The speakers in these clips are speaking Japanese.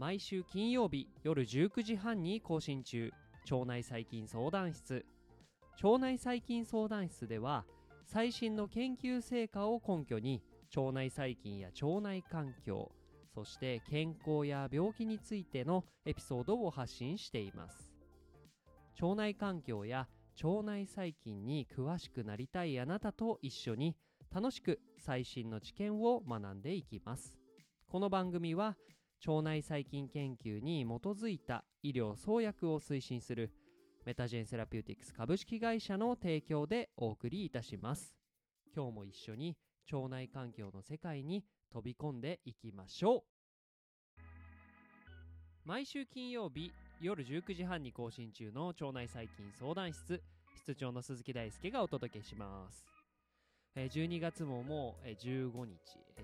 毎週金曜日夜19時半に更新中。腸内細菌相談室。腸内細菌相談室では最新の研究成果を根拠に腸内細菌や腸内環境そして健康や病気についてのエピソードを発信しています。腸内環境や腸内細菌に詳しくなりたいあなたと一緒に楽しく最新の知見を学んでいきます。この番組は腸内細菌研究に基づいた医療創薬を推進するメタジェンセラピューティクス株式会社の提供でお送りいたします。今日も一緒に腸内環境の世界に飛び込んでいきましょう。毎週金曜日夜19時半に更新中の腸内細菌相談室室長の鈴木大輔がお届けします。12月ももう15日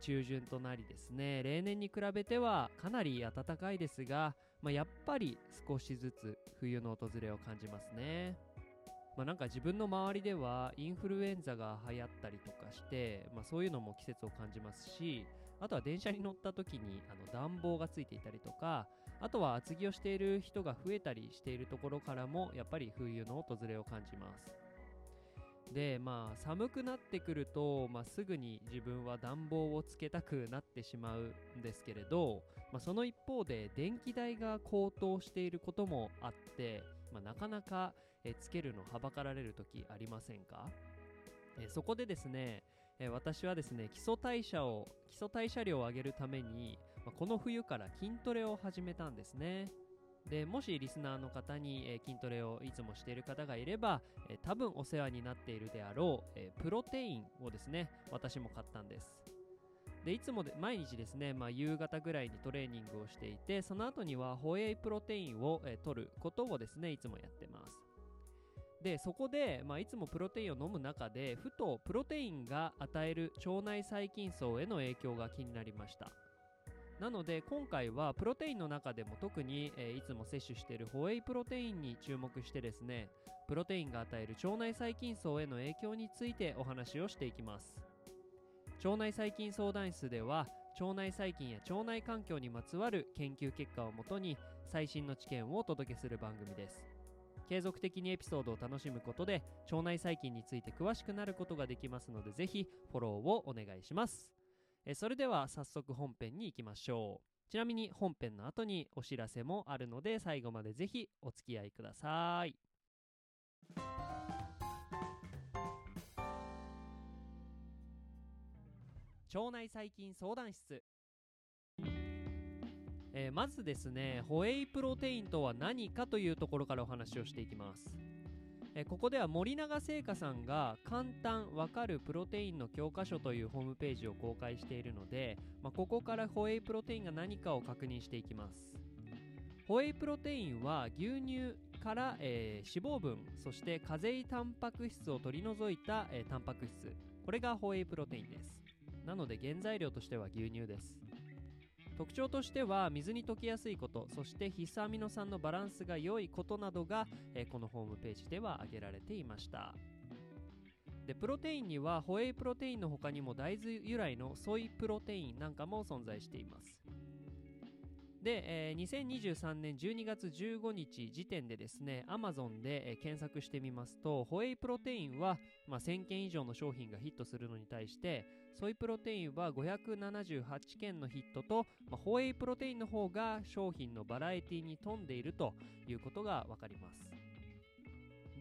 中旬となりですね。例年に比べてはかなり暖かいですが、まあ、やっぱり少しずつ冬の訪れを感じますね。まあ、なんか自分の周りではインフルエンザが流行ったりとかして、まあ、そういうのも季節を感じますしあとは電車に乗った時にあの暖房がついていたりとかあとは厚着をしている人が増えたりしているところからもやっぱり冬の訪れを感じます。でまあ寒くなってくると、まあ、すぐに自分は暖房をつけたくなってしまうんですけれど、まあ、その一方で電気代が高騰していることもあって、まあ、なかなかえつけるのはばかられる時ありませんか？えそこでですねえ私はですね基礎代謝を基礎代謝量を上げるために、まこの冬から筋トレを始めたんですね。でもしリスナーの方に、えー筋トレをいつもしている方がいれば、えー多分お世話になっているであろう、えープロテインをですね私も買ったんです。でいつもで毎日ですね、まあ、夕方ぐらいにトレーニングをしていてその後にはホエイプロテインを、えー取ることをですねいつもやってます。でそこで、まあ、いつもプロテインを飲む中でふとプロテインが与える腸内細菌層への影響が気になりました。なので今回はプロテインの中でも特に、えーいつも摂取しているホエイプロテインに注目してですねプロテインが与える腸内細菌層への影響についてお話をしていきます。腸内細菌相談室では腸内細菌や腸内環境にまつわる研究結果をもとに最新の知見をお届けする番組です。継続的にエピソードを楽しむことで腸内細菌について詳しくなることができますのでぜひフォローをお願いします。えそれでは早速本編に行きましょう。ちなみに本編の後にお知らせもあるので最後までぜひお付き合いください。腸内細菌相談室。えまずですねホエイプロテインとは何かというところからお話をしていきます、えここでは森永製菓さんが簡単わかるプロテインの教科書というホームページを公開しているので、まあ、ここからホエイプロテインが何かを確認していきます。ホエイプロテインは牛乳から、えー脂肪分そしてカゼイタンパク質を取り除いた、えータンパク質。これがホエイプロテインです。なので原材料としては牛乳です。特徴としては水に溶けやすいことそして必須アミノ酸のバランスが良いことなどが、えこのホームページでは挙げられていました。でプロテインにはホエイプロテインの他にも大豆由来のソイプロテインなんかも存在しています。で、えー2023年12月15日時点でですね Amazon で、えー検索してみますとホエイプロテインは、まあ、1000件以上の商品がヒットするのに対してソイプロテインは578件のヒットと、まあ、ホエイプロテインの方が商品のバラエティに富んでいるということがわかります。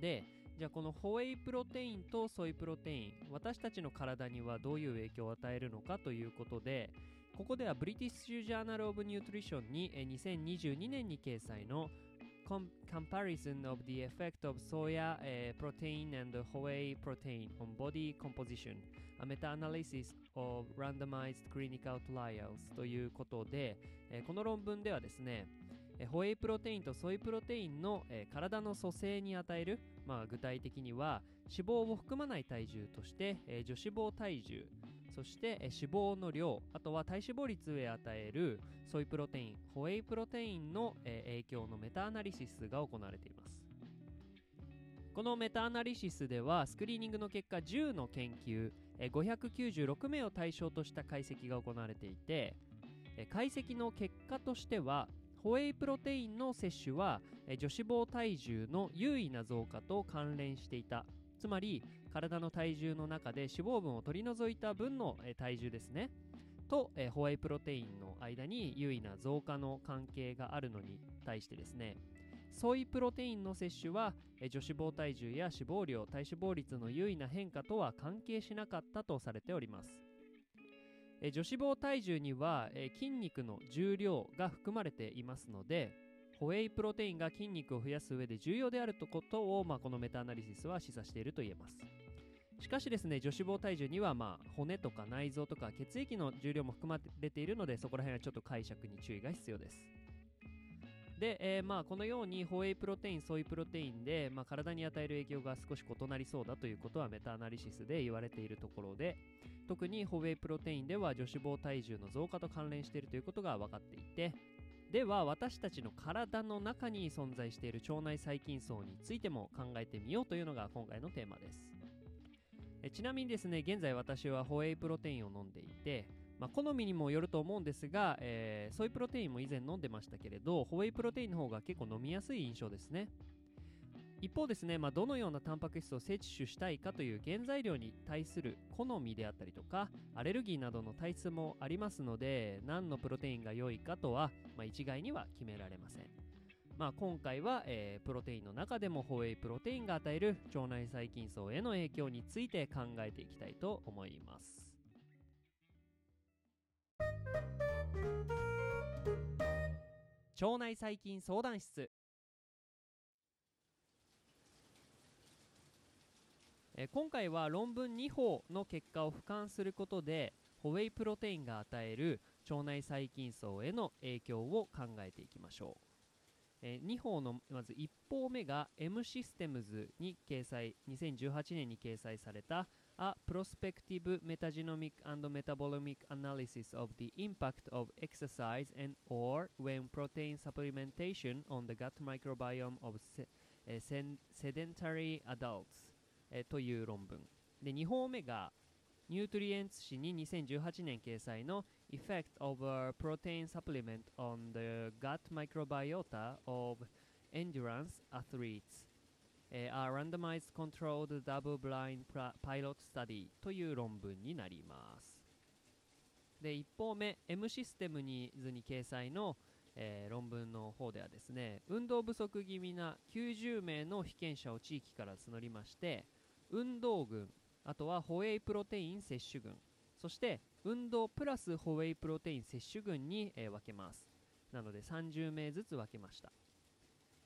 でじゃあこのホエイプロテインとソイプロテイン私たちの体にはどういう影響を与えるのかということでここでは British Journal of Nutrition に2022年に掲載の Comparison of the Effect of Soya、eh, Protein and Whey Protein on Body Composition A Meta-Analysis of Randomized Clinical Trials ということで、えーこの論文ではですね、えーホエイプロテインとソイプロテインの、えー体の組成に与える、まあ、具体的には脂肪を含まない体重として、えー女脂肪体重そして、脂肪の量あとは体脂肪率へ与えるソイプロテインホエイプロテインの、影響のメタアナリシスが行われています。このメタアナリシスではスクリーニングの結果10の研究596名を対象とした解析が行われていて解析の結果としてはホエイプロテインの摂取は除脂肪体重の有意な増加と関連していた。つまり体の体重の中で脂肪分を取り除いた分の体重ですね。とえホエイプロテインの間に優位な増加の関係があるのに対してですね。ソイプロテインの摂取はえ女子肪体重や脂肪量体脂肪率の優位な変化とは関係しなかったとされております。え女子肪体重にはえ筋肉の重量が含まれていますのでホエイプロテインが筋肉を増やす上で重要であることを、まあ、このメタアナリシスは示唆していると言えます。しかしですね女子肪体重には、まあ、骨とか内臓とか血液の重量も含まれているのでそこら辺はちょっと解釈に注意が必要です。で、えー、まあこのようにホエイプロテインソイプロテインで、まあ、体に与える影響が少し異なりそうだということはメタアナリシスで言われているところで特にホエイプロテインでは女子肪体重の増加と関連しているということが分かっていてでは私たちの体の中に存在している腸内細菌層についても考えてみようというのが今回のテーマです。えちなみにですね現在私はホエイプロテインを飲んでいてまあ、好みにもよると思うんですが、えー、ソイプロテインも以前飲んでましたけれどホエイプロテインの方が結構飲みやすい印象ですね。一方ですね、まあ、どのようなタンパク質を摂取したいかという原材料に対する好みであったりとかアレルギーなどの体質もありますので何のプロテインが良いかとは、まあ、一概には決められません。まあ、今回は、えー、プロテインの中でもホエイプロテインが与える腸内細菌層への影響について考えていきたいと思います。腸内細菌相談室。え今回は論文2法の結果を俯瞰することでホエイプロテインが与える腸内細菌層への影響を考えていきましょう、え2法のまず1法目が M システムズに掲載2018年に掲載された A prospective metagenomic and metabolomic analysis of the impact of exercise and or when protein supplementation on the gut microbiome of sedentary adults えという論文で2本目がニュートリエンツ誌に2018年掲載の Effect of a Protein Supplement on the Gut Microbiota of Endurance Athletes A Randomized Controlled Double-Blind Pilot Study という論文になりますで一方目 M システムに図に掲載の、えー、論文の方ではですね運動不足気味な90名の被験者を地域から募りまして運動群あとはホエイプロテイン摂取群そして運動プラスホエイプロテイン摂取群に、えー、分けます。なので30名ずつ分けました。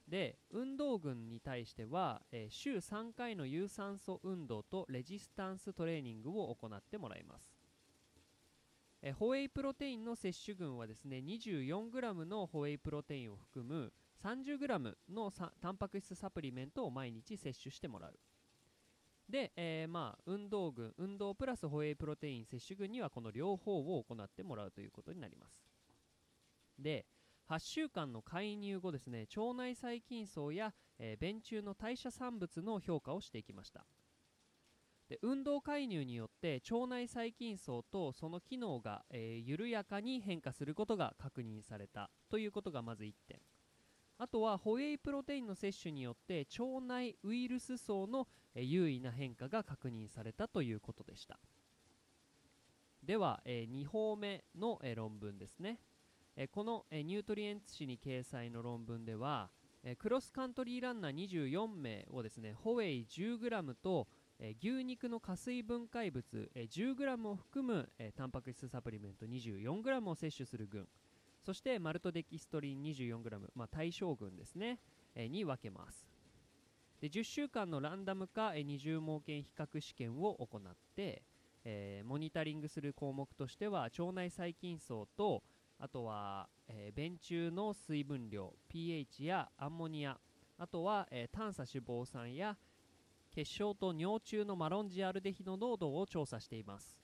で運動群に対しては、えー、週3回の有酸素運動とレジスタンストレーニングを行ってもらいます、え、ホエイプロテインの摂取群はですね 24g のホエイプロテインを含む 30g のタンパク質サプリメントを毎日摂取してもらう。で、えー、まあ運動群運動プラスホエイプロテイン摂取群にはこの両方を行ってもらうということになります。で8週間の介入後ですね腸内細菌層や、えー、便中の代謝産物の評価をしていきました。で運動介入によって腸内細菌層とその機能が、えー、緩やかに変化することが確認されたということがまず1点。あとはホエイプロテインの摂取によって腸内ウイルス層の優位な変化が確認されたということでした。では、え2法目の、え論文ですね、えこの、えニュートリエンツ誌に掲載の論文では、えクロスカントリーランナー24名をですねホエイ 10g と、え牛肉の加水分解物、え 10g を含む、えタンパク質サプリメント 24g を摂取する群。そしてマルトデキストリン 24g、まあ、対象群ですね、えー、に分けます。で10週間のランダム化、えー、二重盲検比較試験を行って、えー、モニタリングする項目としては腸内細菌層とあとは、えー、便中の水分量 pH やアンモニアあとは、えー、短鎖脂肪酸や血小と尿中のマロンジアルデヒド濃度を調査しています。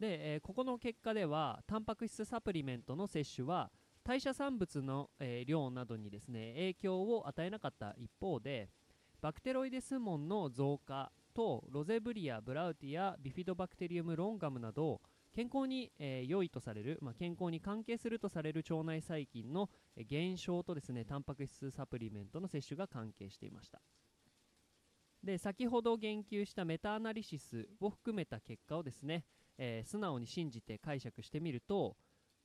で、えー、ここの結果ではタンパク質サプリメントの摂取は代謝産物の、えー、量などにですね影響を与えなかった一方でバクテロイデスモンの増加とロゼブリアブラウティアビフィドバクテリウムロンガムなど健康に、えー良いとされる、まあ、健康に関係するとされる腸内細菌の減少とですねタンパク質サプリメントの摂取が関係していました。で先ほど言及したメタアナリシスを含めた結果をですね、えー素直に信じて解釈してみると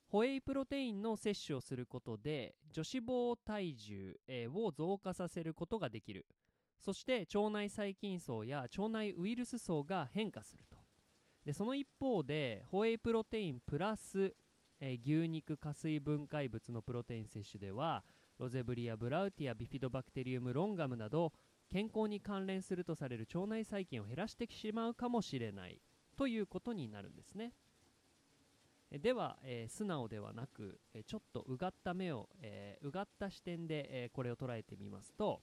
ホエイプロテインの摂取をすることで女子肪体重、えーを増加させることができる。そして腸内細菌層や腸内ウイルス層が変化すると。でその一方でホエイプロテインプラス、えー牛肉加水分解物のプロテイン摂取ではロゼブリアブラウティアビフィドバクテリウムロンガムなど健康に関連するとされる腸内細菌を減らしてしまうかもしれない。ということになるんですね。では、えー素直ではなく、えちょっとうがった目を、えーうがった視点で、えーこれを捉えてみますと、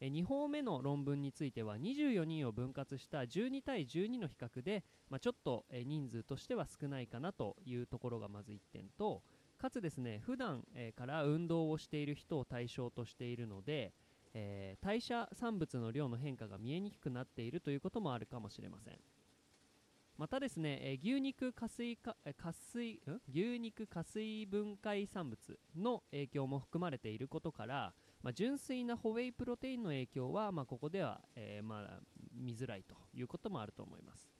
え2本目の論文については24人を分割した12対12の比較で、まあ、ちょっと、え人数としては少ないかなというところがまず1点とかつですね普段、えから運動をしている人を対象としているので、え代謝産物の量の変化が見えにくくなっているということもあるかもしれません。またですね、えー牛肉加水化え加水牛肉加水分解産物の影響も含まれていることから、まあ、純粋なホエイプロテインの影響は、まあ、ここでは、えーまあ、見づらいということもあると思います。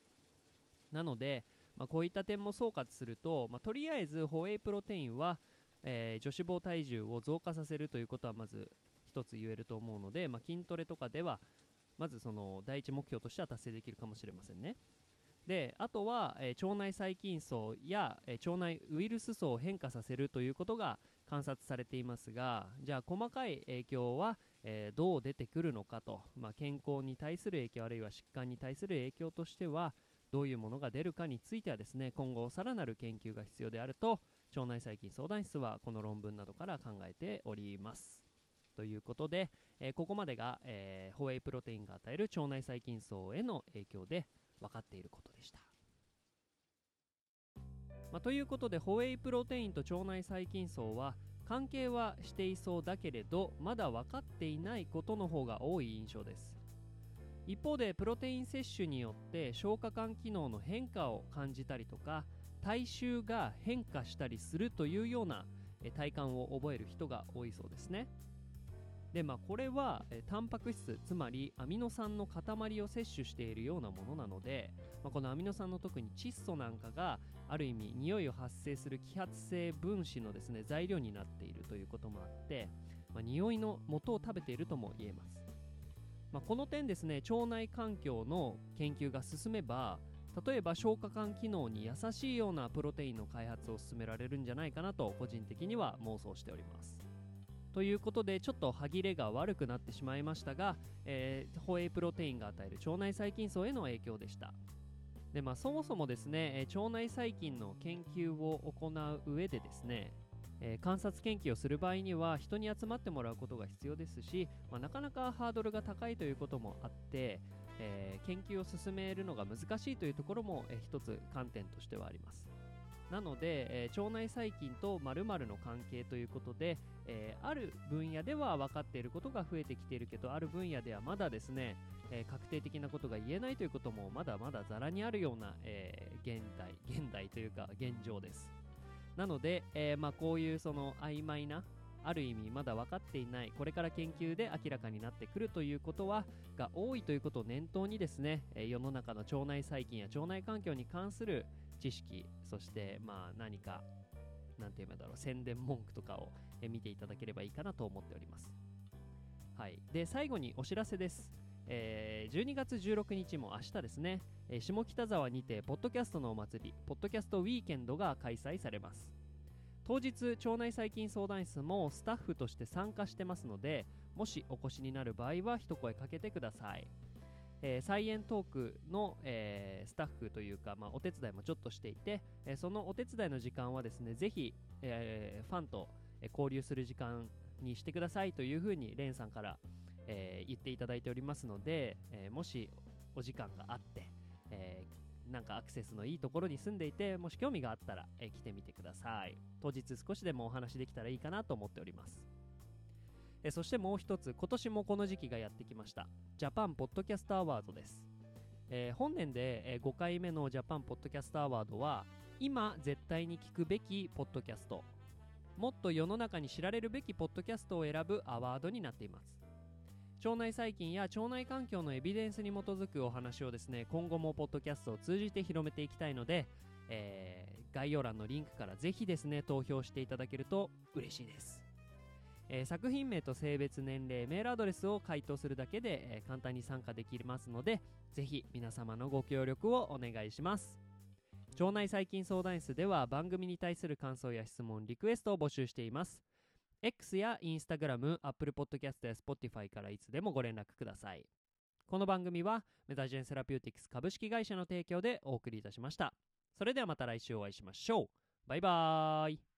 なので、ま、こういった点も総括すると、ま、とりあえずホエイプロテインは、えー女子肪体重を増加させるということはまず一つ言えると思うので、ま、筋トレとかではまずその第一目標としては達成できるかもしれませんね。であとは、えー腸内細菌層や、えー腸内ウイルス層を変化させるということが観察されていますがじゃあ細かい影響は、えーどう出てくるのかと、まあ、健康に対する影響あるいは疾患に対する影響としてはどういうものが出るかについてはですね今後さらなる研究が必要であると腸内細菌相談室はこの論文などから考えております。ということで、えーここまでが、えーホエイプロテインが与える腸内細菌層への影響で分かっていることでした。まあ、ということでホエイプロテインと腸内細菌層は関係はしていそうだけれどまだ分かっていないことの方が多い印象です一方でプロテイン摂取によって消化管機能の変化を感じたりとか体臭が変化したりするというような体感を覚える人が多いそうですねでまあこれはえタンパク質つまりアミノ酸の塊を摂取しているようなものなので、まあ、このアミノ酸の特に窒素なんかがある意味匂いを発生する揮発性分子のですね材料になっているということもあって、まあ、匂いの元を食べているとも言えます、まあ、この点ですね腸内環境の研究が進めば例えば消化管機能に優しいようなプロテインの開発を進められるんじゃないかなと個人的には妄想しております。ということでちょっと歯切れが悪くなってしまいましたが、えーホエイプロテインが与える腸内細菌層への影響でした。でまあ、そもそもですね、腸内細菌の研究を行う上でですね、えー観察研究をする場合には人に集まってもらうことが必要ですし、まあ、なかなかハードルが高いということもあって、えー研究を進めるのが難しいというところも、えー一つ観点としてはあります。なので、えー腸内細菌と〇〇の関係ということで、えーある分野では分かっていることが増えてきているけどある分野ではまだですね、えー確定的なことが言えないということもまだまだざらにあるような、え現代現代というか現状です。なので、えまあ、こういうその曖昧なある意味まだ分かっていないこれから研究で明らかになってくるということはが多いということを念頭にですね、世の中の腸内細菌や腸内環境に関する知識そしてまあ何かなんて言うんだろう宣伝文句とかを、見ていただければいいかなと思っております。はい。で最後にお知らせです。えー12月16日も明日ですね、えー下北沢にてポッドキャストのお祭りポッドキャストウィーケンドが開催されます。当日腸内細菌相談室もスタッフとして参加してますのでもしお越しになる場合は一声かけてください、えーサイエントークの、えースタッフというか、まあ、お手伝いもちょっとしていて、えーそのお手伝いの時間はですねぜひ、えーファンと交流する時間にしてくださいというふうにレンさんから、えー言っていただいておりますので、えーもしお時間があって、えーなんかアクセスのいいところに住んでいてもし興味があったら、えー来てみてください。当日少しでもお話できたらいいかなと思っております。えそしてもう一つ今年もこの時期がやってきましたジャパンポッドキャストアワードです、えー本年で、え5回目のジャパンポッドキャストアワードは今絶対に聞くべきポッドキャストもっと世の中に知られるべきポッドキャストを選ぶアワードになっています。腸内細菌や腸内環境のエビデンスに基づくお話をですね今後もポッドキャストを通じて広めていきたいので、えー概要欄のリンクからぜひですね投票していただけると嬉しいです、えー作品名と性別年齢メールアドレスを回答するだけで、えー簡単に参加できますのでぜひ皆様のご協力をお願いします。腸内細菌相談室では番組に対する感想や質問リクエストを募集しています。X や Instagram、Apple Podcast や Spotify からいつでもご連絡ください。この番組はメタジェンセラピューティクス株式会社の提供でお送りいたしました。それではまた来週お会いしましょう。バイバーイ。